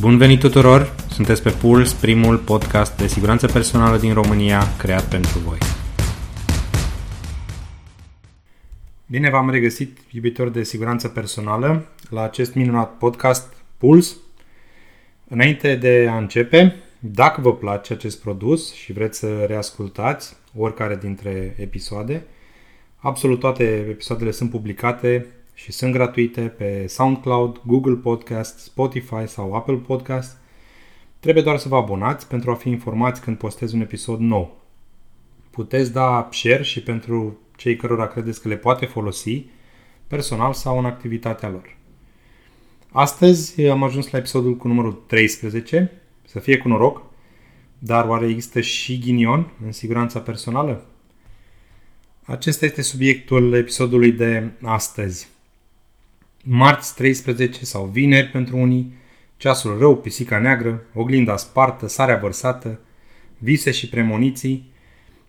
Bun venit tuturor! Sunteți pe Puls, primul podcast de siguranță personală din România creat pentru voi. Bine v-am regăsit, iubitori de siguranță personală, la acest minunat podcast Puls. Înainte de a începe, dacă vă place acest produs și vreți să reascultați oricare dintre episoade, absolut toate episoadele sunt publicate și sunt gratuite pe SoundCloud, Google Podcast, Spotify sau Apple Podcast. Trebuie doar să vă abonați pentru a fi informați când postez un episod nou. Puteți da share și pentru cei cărora credeți că le poate folosi, personal sau în activitatea lor. Astăzi am ajuns la episodul cu numărul 13, să fie cu noroc, dar oare există și ghinion în siguranța personală? Acesta este subiectul episodului de astăzi marți 13 sau vineri pentru unii, ceasul rău, pisica neagră, oglinda spartă, sarea vărsată, vise și premoniții,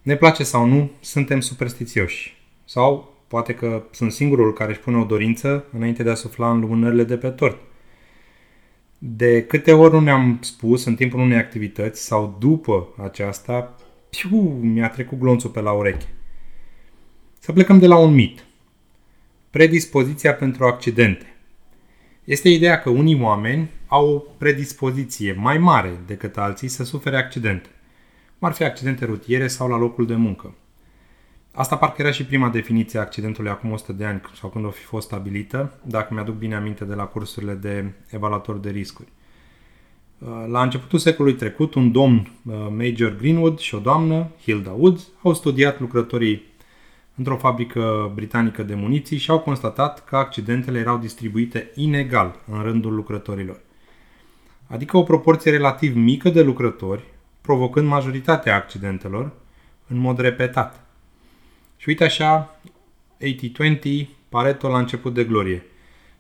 ne place sau nu, suntem superstițioși. Sau poate că sunt singurul care își pune o dorință înainte de a sufla în lumânările de pe tort. De câte ori nu ne-am spus în timpul unei activități sau după aceasta, piu, mi-a trecut glonțul pe la ureche. Să plecăm de la un mit – Predispoziția pentru accidente. Este ideea că unii oameni au o predispoziție mai mare decât alții să sufere accidente. Ar fi accidente rutiere sau la locul de muncă. Asta parcă era și prima definiție a accidentului acum 100 de ani sau când o fi fost stabilită, dacă mi-aduc bine aminte de la cursurile de evaluator de riscuri. La începutul secolului trecut, un domn, Major Greenwood și o doamnă, Hilda Woods, au studiat lucrătorii într-o fabrică britanică de muniții și au constatat că accidentele erau distribuite inegal în rândul lucrătorilor. Adică o proporție relativ mică de lucrători, provocând majoritatea accidentelor în mod repetat. Și uite așa, 80-20, Pareto la început de glorie.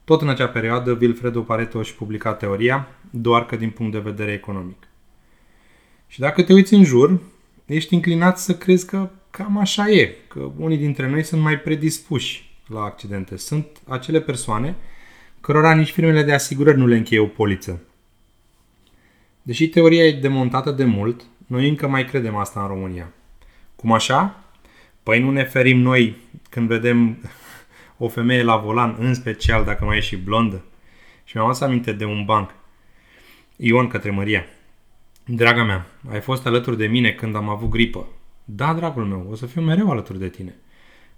Tot în acea perioadă, Vilfredo Pareto și publica teoria, doar că din punct de vedere economic. Și dacă te uiți în jur, ești înclinat să crezi că cam așa e, că unii dintre noi sunt mai predispuși la accidente. Sunt acele persoane cărora nici firmele de asigurări nu le încheie o poliță. Deși teoria e demontată de mult, noi încă mai credem asta în România. Cum așa? Păi nu ne ferim noi când vedem o femeie la volan, în special dacă mai e și blondă. Și mi-am adus aminte de un banc. Ion către Maria. Draga mea, ai fost alături de mine când am avut gripă. Da, dragul meu, o să fiu mereu alături de tine.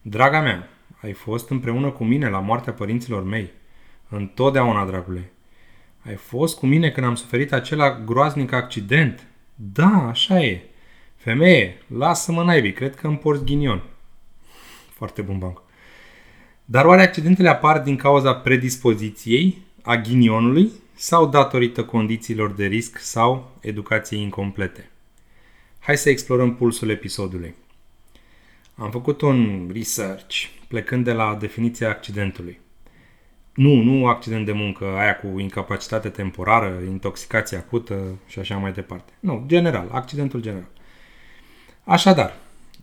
Draga mea, ai fost împreună cu mine la moartea părinților mei. Întotdeauna, dragule. Ai fost cu mine când am suferit acela groaznic accident. Da, așa e. Femeie, lasă-mă naibii, cred că îmi porți ghinion. Foarte bun banc. Dar oare accidentele apar din cauza predispoziției, a ghinionului sau datorită condițiilor de risc sau educației incomplete? Hai să explorăm pulsul episodului. Am făcut un research plecând de la definiția accidentului. Nu, nu accident de muncă, aia cu incapacitate temporară, intoxicație acută și așa mai departe. Nu, general, accidentul general. Așadar,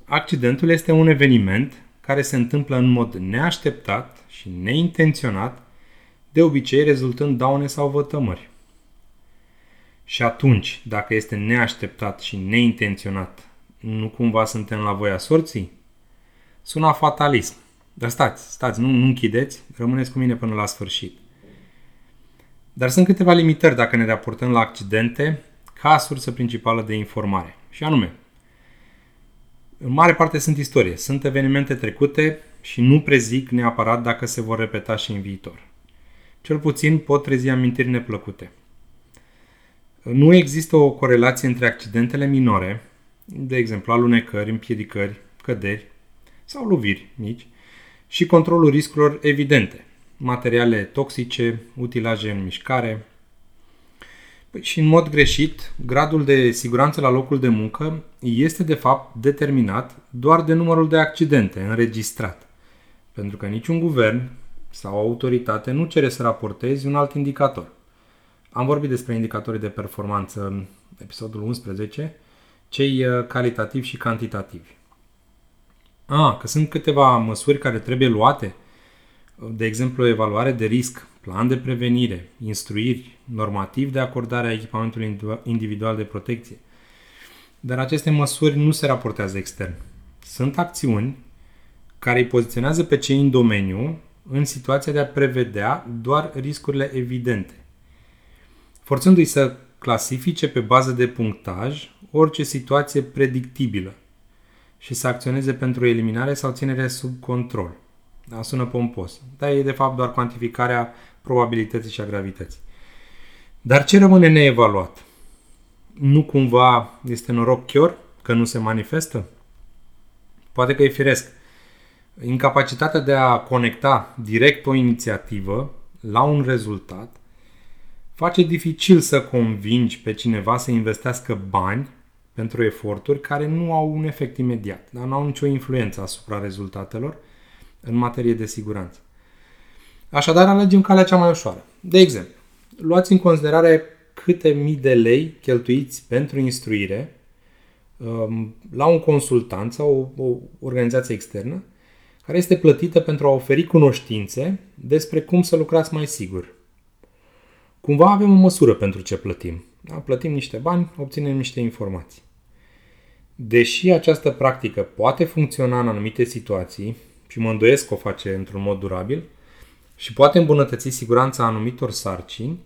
accidentul este un eveniment care se întâmplă în mod neașteptat și neintenționat, de obicei rezultând daune sau vătămări. Și atunci, dacă este neașteptat și neintenționat, nu cumva suntem la voia sorții? Suna fatalism. Dar stați, stați, nu, nu închideți, rămâneți cu mine până la sfârșit. Dar sunt câteva limitări dacă ne raportăm la accidente ca sursă principală de informare. Și anume, în mare parte sunt istorie, sunt evenimente trecute și nu prezic neapărat dacă se vor repeta și în viitor. Cel puțin pot trezi amintiri neplăcute. Nu există o corelație între accidentele minore, de exemplu alunecări, împiedicări, căderi sau loviri mici, și controlul riscurilor evidente, materiale toxice, utilaje în mișcare. Păi și în mod greșit, gradul de siguranță la locul de muncă este de fapt determinat doar de numărul de accidente înregistrat. Pentru că niciun guvern sau autoritate nu cere să raportezi un alt indicator – am vorbit despre indicatorii de performanță în episodul 11, cei uh, calitativi și cantitativi. A, că sunt câteva măsuri care trebuie luate, de exemplu, evaluare de risc plan de prevenire, instruiri, normativ de acordare a echipamentului individual de protecție. Dar aceste măsuri nu se raportează extern. Sunt acțiuni care îi poziționează pe cei în domeniu în situația de a prevedea doar riscurile evidente, forțându-i să clasifice pe bază de punctaj orice situație predictibilă și să acționeze pentru eliminare sau ținere sub control. Da, sună pompos, dar e de fapt doar cuantificarea probabilității și a gravității. Dar ce rămâne neevaluat? Nu cumva este noroc chior că nu se manifestă? Poate că e firesc. Incapacitatea de a conecta direct o inițiativă la un rezultat face dificil să convingi pe cineva să investească bani pentru eforturi care nu au un efect imediat, dar nu au nicio influență asupra rezultatelor în materie de siguranță. Așadar, alegem calea cea mai ușoară. De exemplu, luați în considerare câte mii de lei cheltuiți pentru instruire um, la un consultant sau o, o organizație externă care este plătită pentru a oferi cunoștințe despre cum să lucrați mai sigur. Cumva avem o măsură pentru ce plătim. Da? Plătim niște bani, obținem niște informații. Deși această practică poate funcționa în anumite situații, și mă îndoiesc că o face într-un mod durabil, și poate îmbunătăți siguranța anumitor sarcini,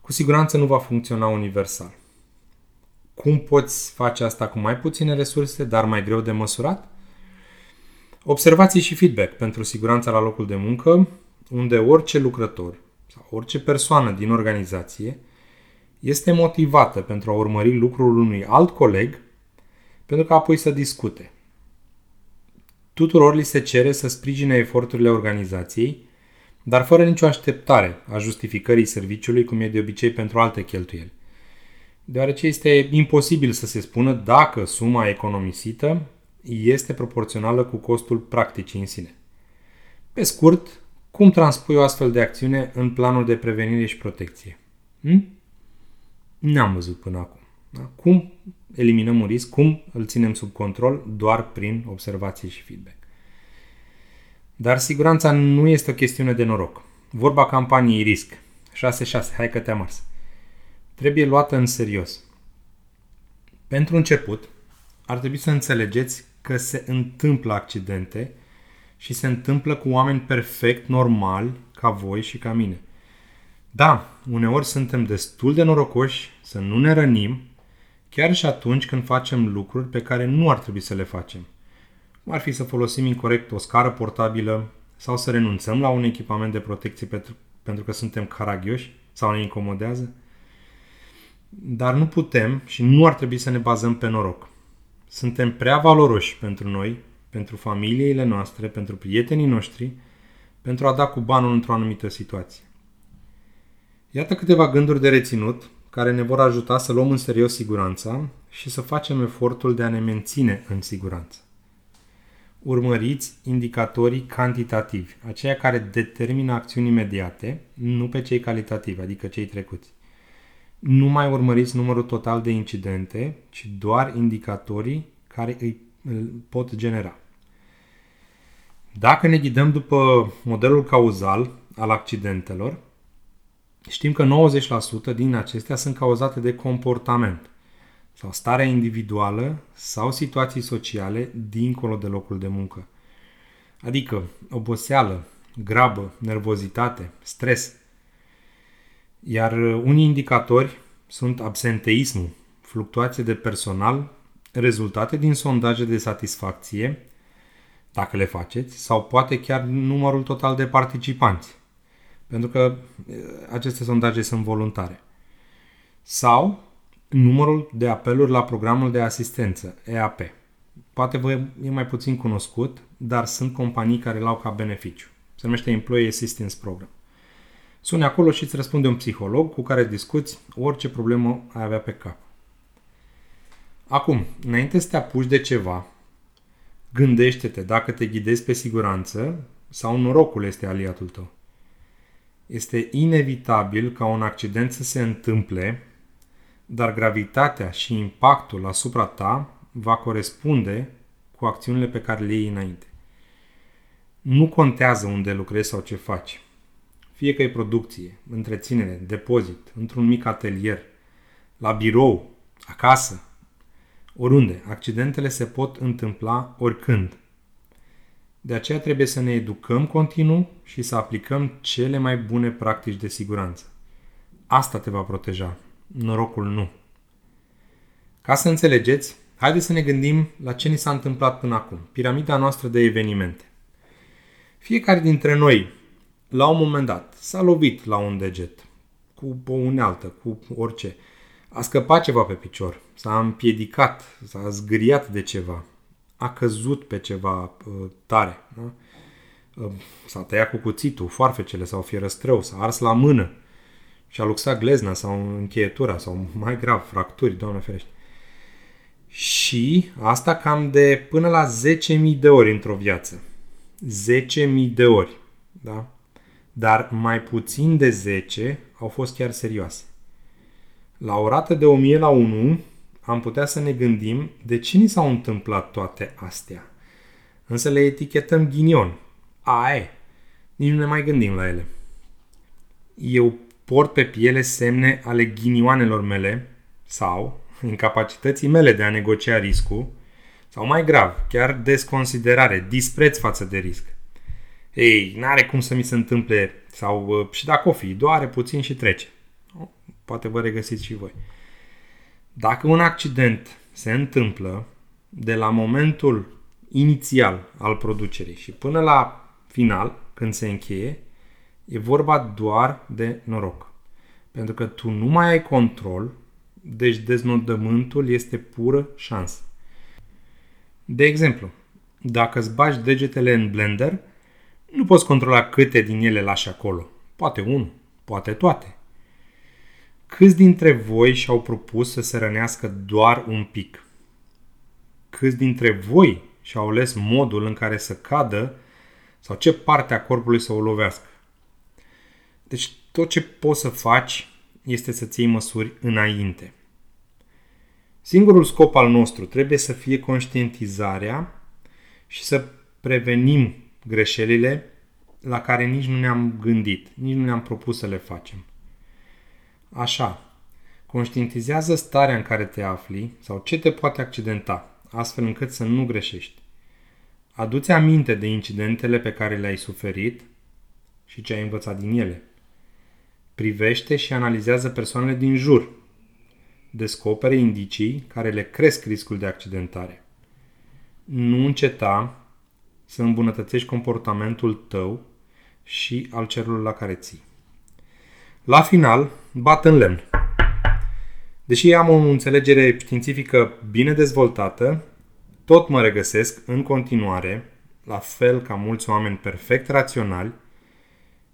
cu siguranță nu va funcționa universal. Cum poți face asta cu mai puține resurse, dar mai greu de măsurat? Observații și feedback pentru siguranța la locul de muncă, unde orice lucrător sau orice persoană din organizație este motivată pentru a urmări lucrul unui alt coleg pentru că apoi să discute. Tuturor li se cere să sprijine eforturile organizației, dar fără nicio așteptare a justificării serviciului, cum e de obicei pentru alte cheltuieli. Deoarece este imposibil să se spună dacă suma economisită este proporțională cu costul practicii în sine. Pe scurt, cum transpui o astfel de acțiune în planul de prevenire și protecție? Hm? N-am văzut până acum. Da? Cum eliminăm un risc, cum îl ținem sub control doar prin observație și feedback. Dar siguranța nu este o chestiune de noroc. Vorba campaniei risc. 6-6, hai că te-am ars. Trebuie luată în serios. Pentru început, ar trebui să înțelegeți că se întâmplă accidente și se întâmplă cu oameni perfect normali ca voi și ca mine. Da, uneori suntem destul de norocoși să nu ne rănim chiar și atunci când facem lucruri pe care nu ar trebui să le facem. Cum ar fi să folosim incorrect o scară portabilă sau să renunțăm la un echipament de protecție pentru, pentru că suntem caragioși sau ne incomodează. Dar nu putem și nu ar trebui să ne bazăm pe noroc. Suntem prea valoroși pentru noi, pentru familiile noastre, pentru prietenii noștri, pentru a da cu banul într-o anumită situație. Iată câteva gânduri de reținut care ne vor ajuta să luăm în serios siguranța și să facem efortul de a ne menține în siguranță. Urmăriți indicatorii cantitativi, aceia care determină acțiuni imediate, nu pe cei calitativi, adică cei trecuți. Nu mai urmăriți numărul total de incidente, ci doar indicatorii care îi pot genera. Dacă ne ghidăm după modelul cauzal al accidentelor, Știm că 90% din acestea sunt cauzate de comportament sau starea individuală sau situații sociale dincolo de locul de muncă. Adică oboseală, grabă, nervozitate, stres. Iar unii indicatori sunt absenteismul, fluctuație de personal, rezultate din sondaje de satisfacție, dacă le faceți, sau poate chiar numărul total de participanți pentru că aceste sondaje sunt voluntare. Sau numărul de apeluri la programul de asistență, EAP. Poate vă e mai puțin cunoscut, dar sunt companii care l-au ca beneficiu. Se numește Employee Assistance Program. Suni acolo și îți răspunde un psiholog cu care discuți orice problemă ai avea pe cap. Acum, înainte să te apuci de ceva, gândește-te dacă te ghidezi pe siguranță sau norocul este aliatul tău este inevitabil ca un accident să se întâmple, dar gravitatea și impactul asupra ta va corespunde cu acțiunile pe care le iei înainte. Nu contează unde lucrezi sau ce faci. fie că e producție, întreținere, depozit, într-un mic atelier, la birou, acasă, oriunde, accidentele se pot întâmpla oricând. De aceea trebuie să ne educăm continuu și să aplicăm cele mai bune practici de siguranță. Asta te va proteja, norocul nu. Ca să înțelegeți, haideți să ne gândim la ce ni s-a întâmplat până acum, piramida noastră de evenimente. Fiecare dintre noi, la un moment dat, s-a lovit la un deget, cu o unealtă, cu orice. A scăpat ceva pe picior, s-a împiedicat, s-a zgâriat de ceva, a căzut pe ceva uh, tare. Da? Uh, s-a tăiat cu cuțitul, foarfecele sau fierăstrău, s-a ars la mână și a luxat glezna sau încheietura sau mai grav, fracturi, doamne ferește. Și asta cam de până la 10.000 de ori într-o viață. 10.000 de ori. Da? Dar mai puțin de 10 au fost chiar serioase. La o rată de 1000 la 1 am putea să ne gândim de ce ni s-au întâmplat toate astea. Însă le etichetăm ghinion. Aie. Nici nu ne mai gândim la ele. Eu port pe piele semne ale ghinioanelor mele sau incapacității mele de a negocia riscul sau mai grav, chiar desconsiderare, dispreț față de risc. Ei, n-are cum să mi se întâmple sau uh, și dacă o fi, doare puțin și trece. Poate vă regăsiți și voi. Dacă un accident se întâmplă de la momentul inițial al producerii și până la final, când se încheie, e vorba doar de noroc. Pentru că tu nu mai ai control, deci deznodământul este pură șansă. De exemplu, dacă îți bagi degetele în blender, nu poți controla câte din ele lași acolo. Poate unul, poate toate. Câți dintre voi și-au propus să se rănească doar un pic? Câți dintre voi și-au ales modul în care să cadă sau ce parte a corpului să o lovească? Deci tot ce poți să faci este să-ți iei măsuri înainte. Singurul scop al nostru trebuie să fie conștientizarea și să prevenim greșelile la care nici nu ne-am gândit, nici nu ne-am propus să le facem. Așa, conștientizează starea în care te afli sau ce te poate accidenta, astfel încât să nu greșești. Adu-ți aminte de incidentele pe care le-ai suferit și ce ai învățat din ele. Privește și analizează persoanele din jur. Descopere indicii care le cresc riscul de accidentare. Nu înceta să îmbunătățești comportamentul tău și al celor la care ții. La final, bat în lemn. Deși am o înțelegere științifică bine dezvoltată, tot mă regăsesc în continuare, la fel ca mulți oameni perfect raționali,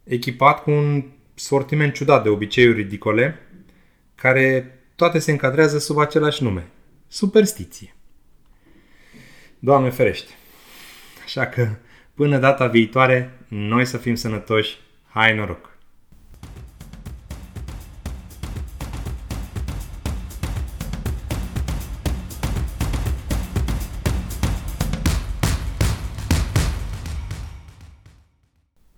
echipat cu un sortiment ciudat de obiceiuri ridicole, care toate se încadrează sub același nume. Superstiție. Doamne ferește! Așa că, până data viitoare, noi să fim sănătoși, hai noroc!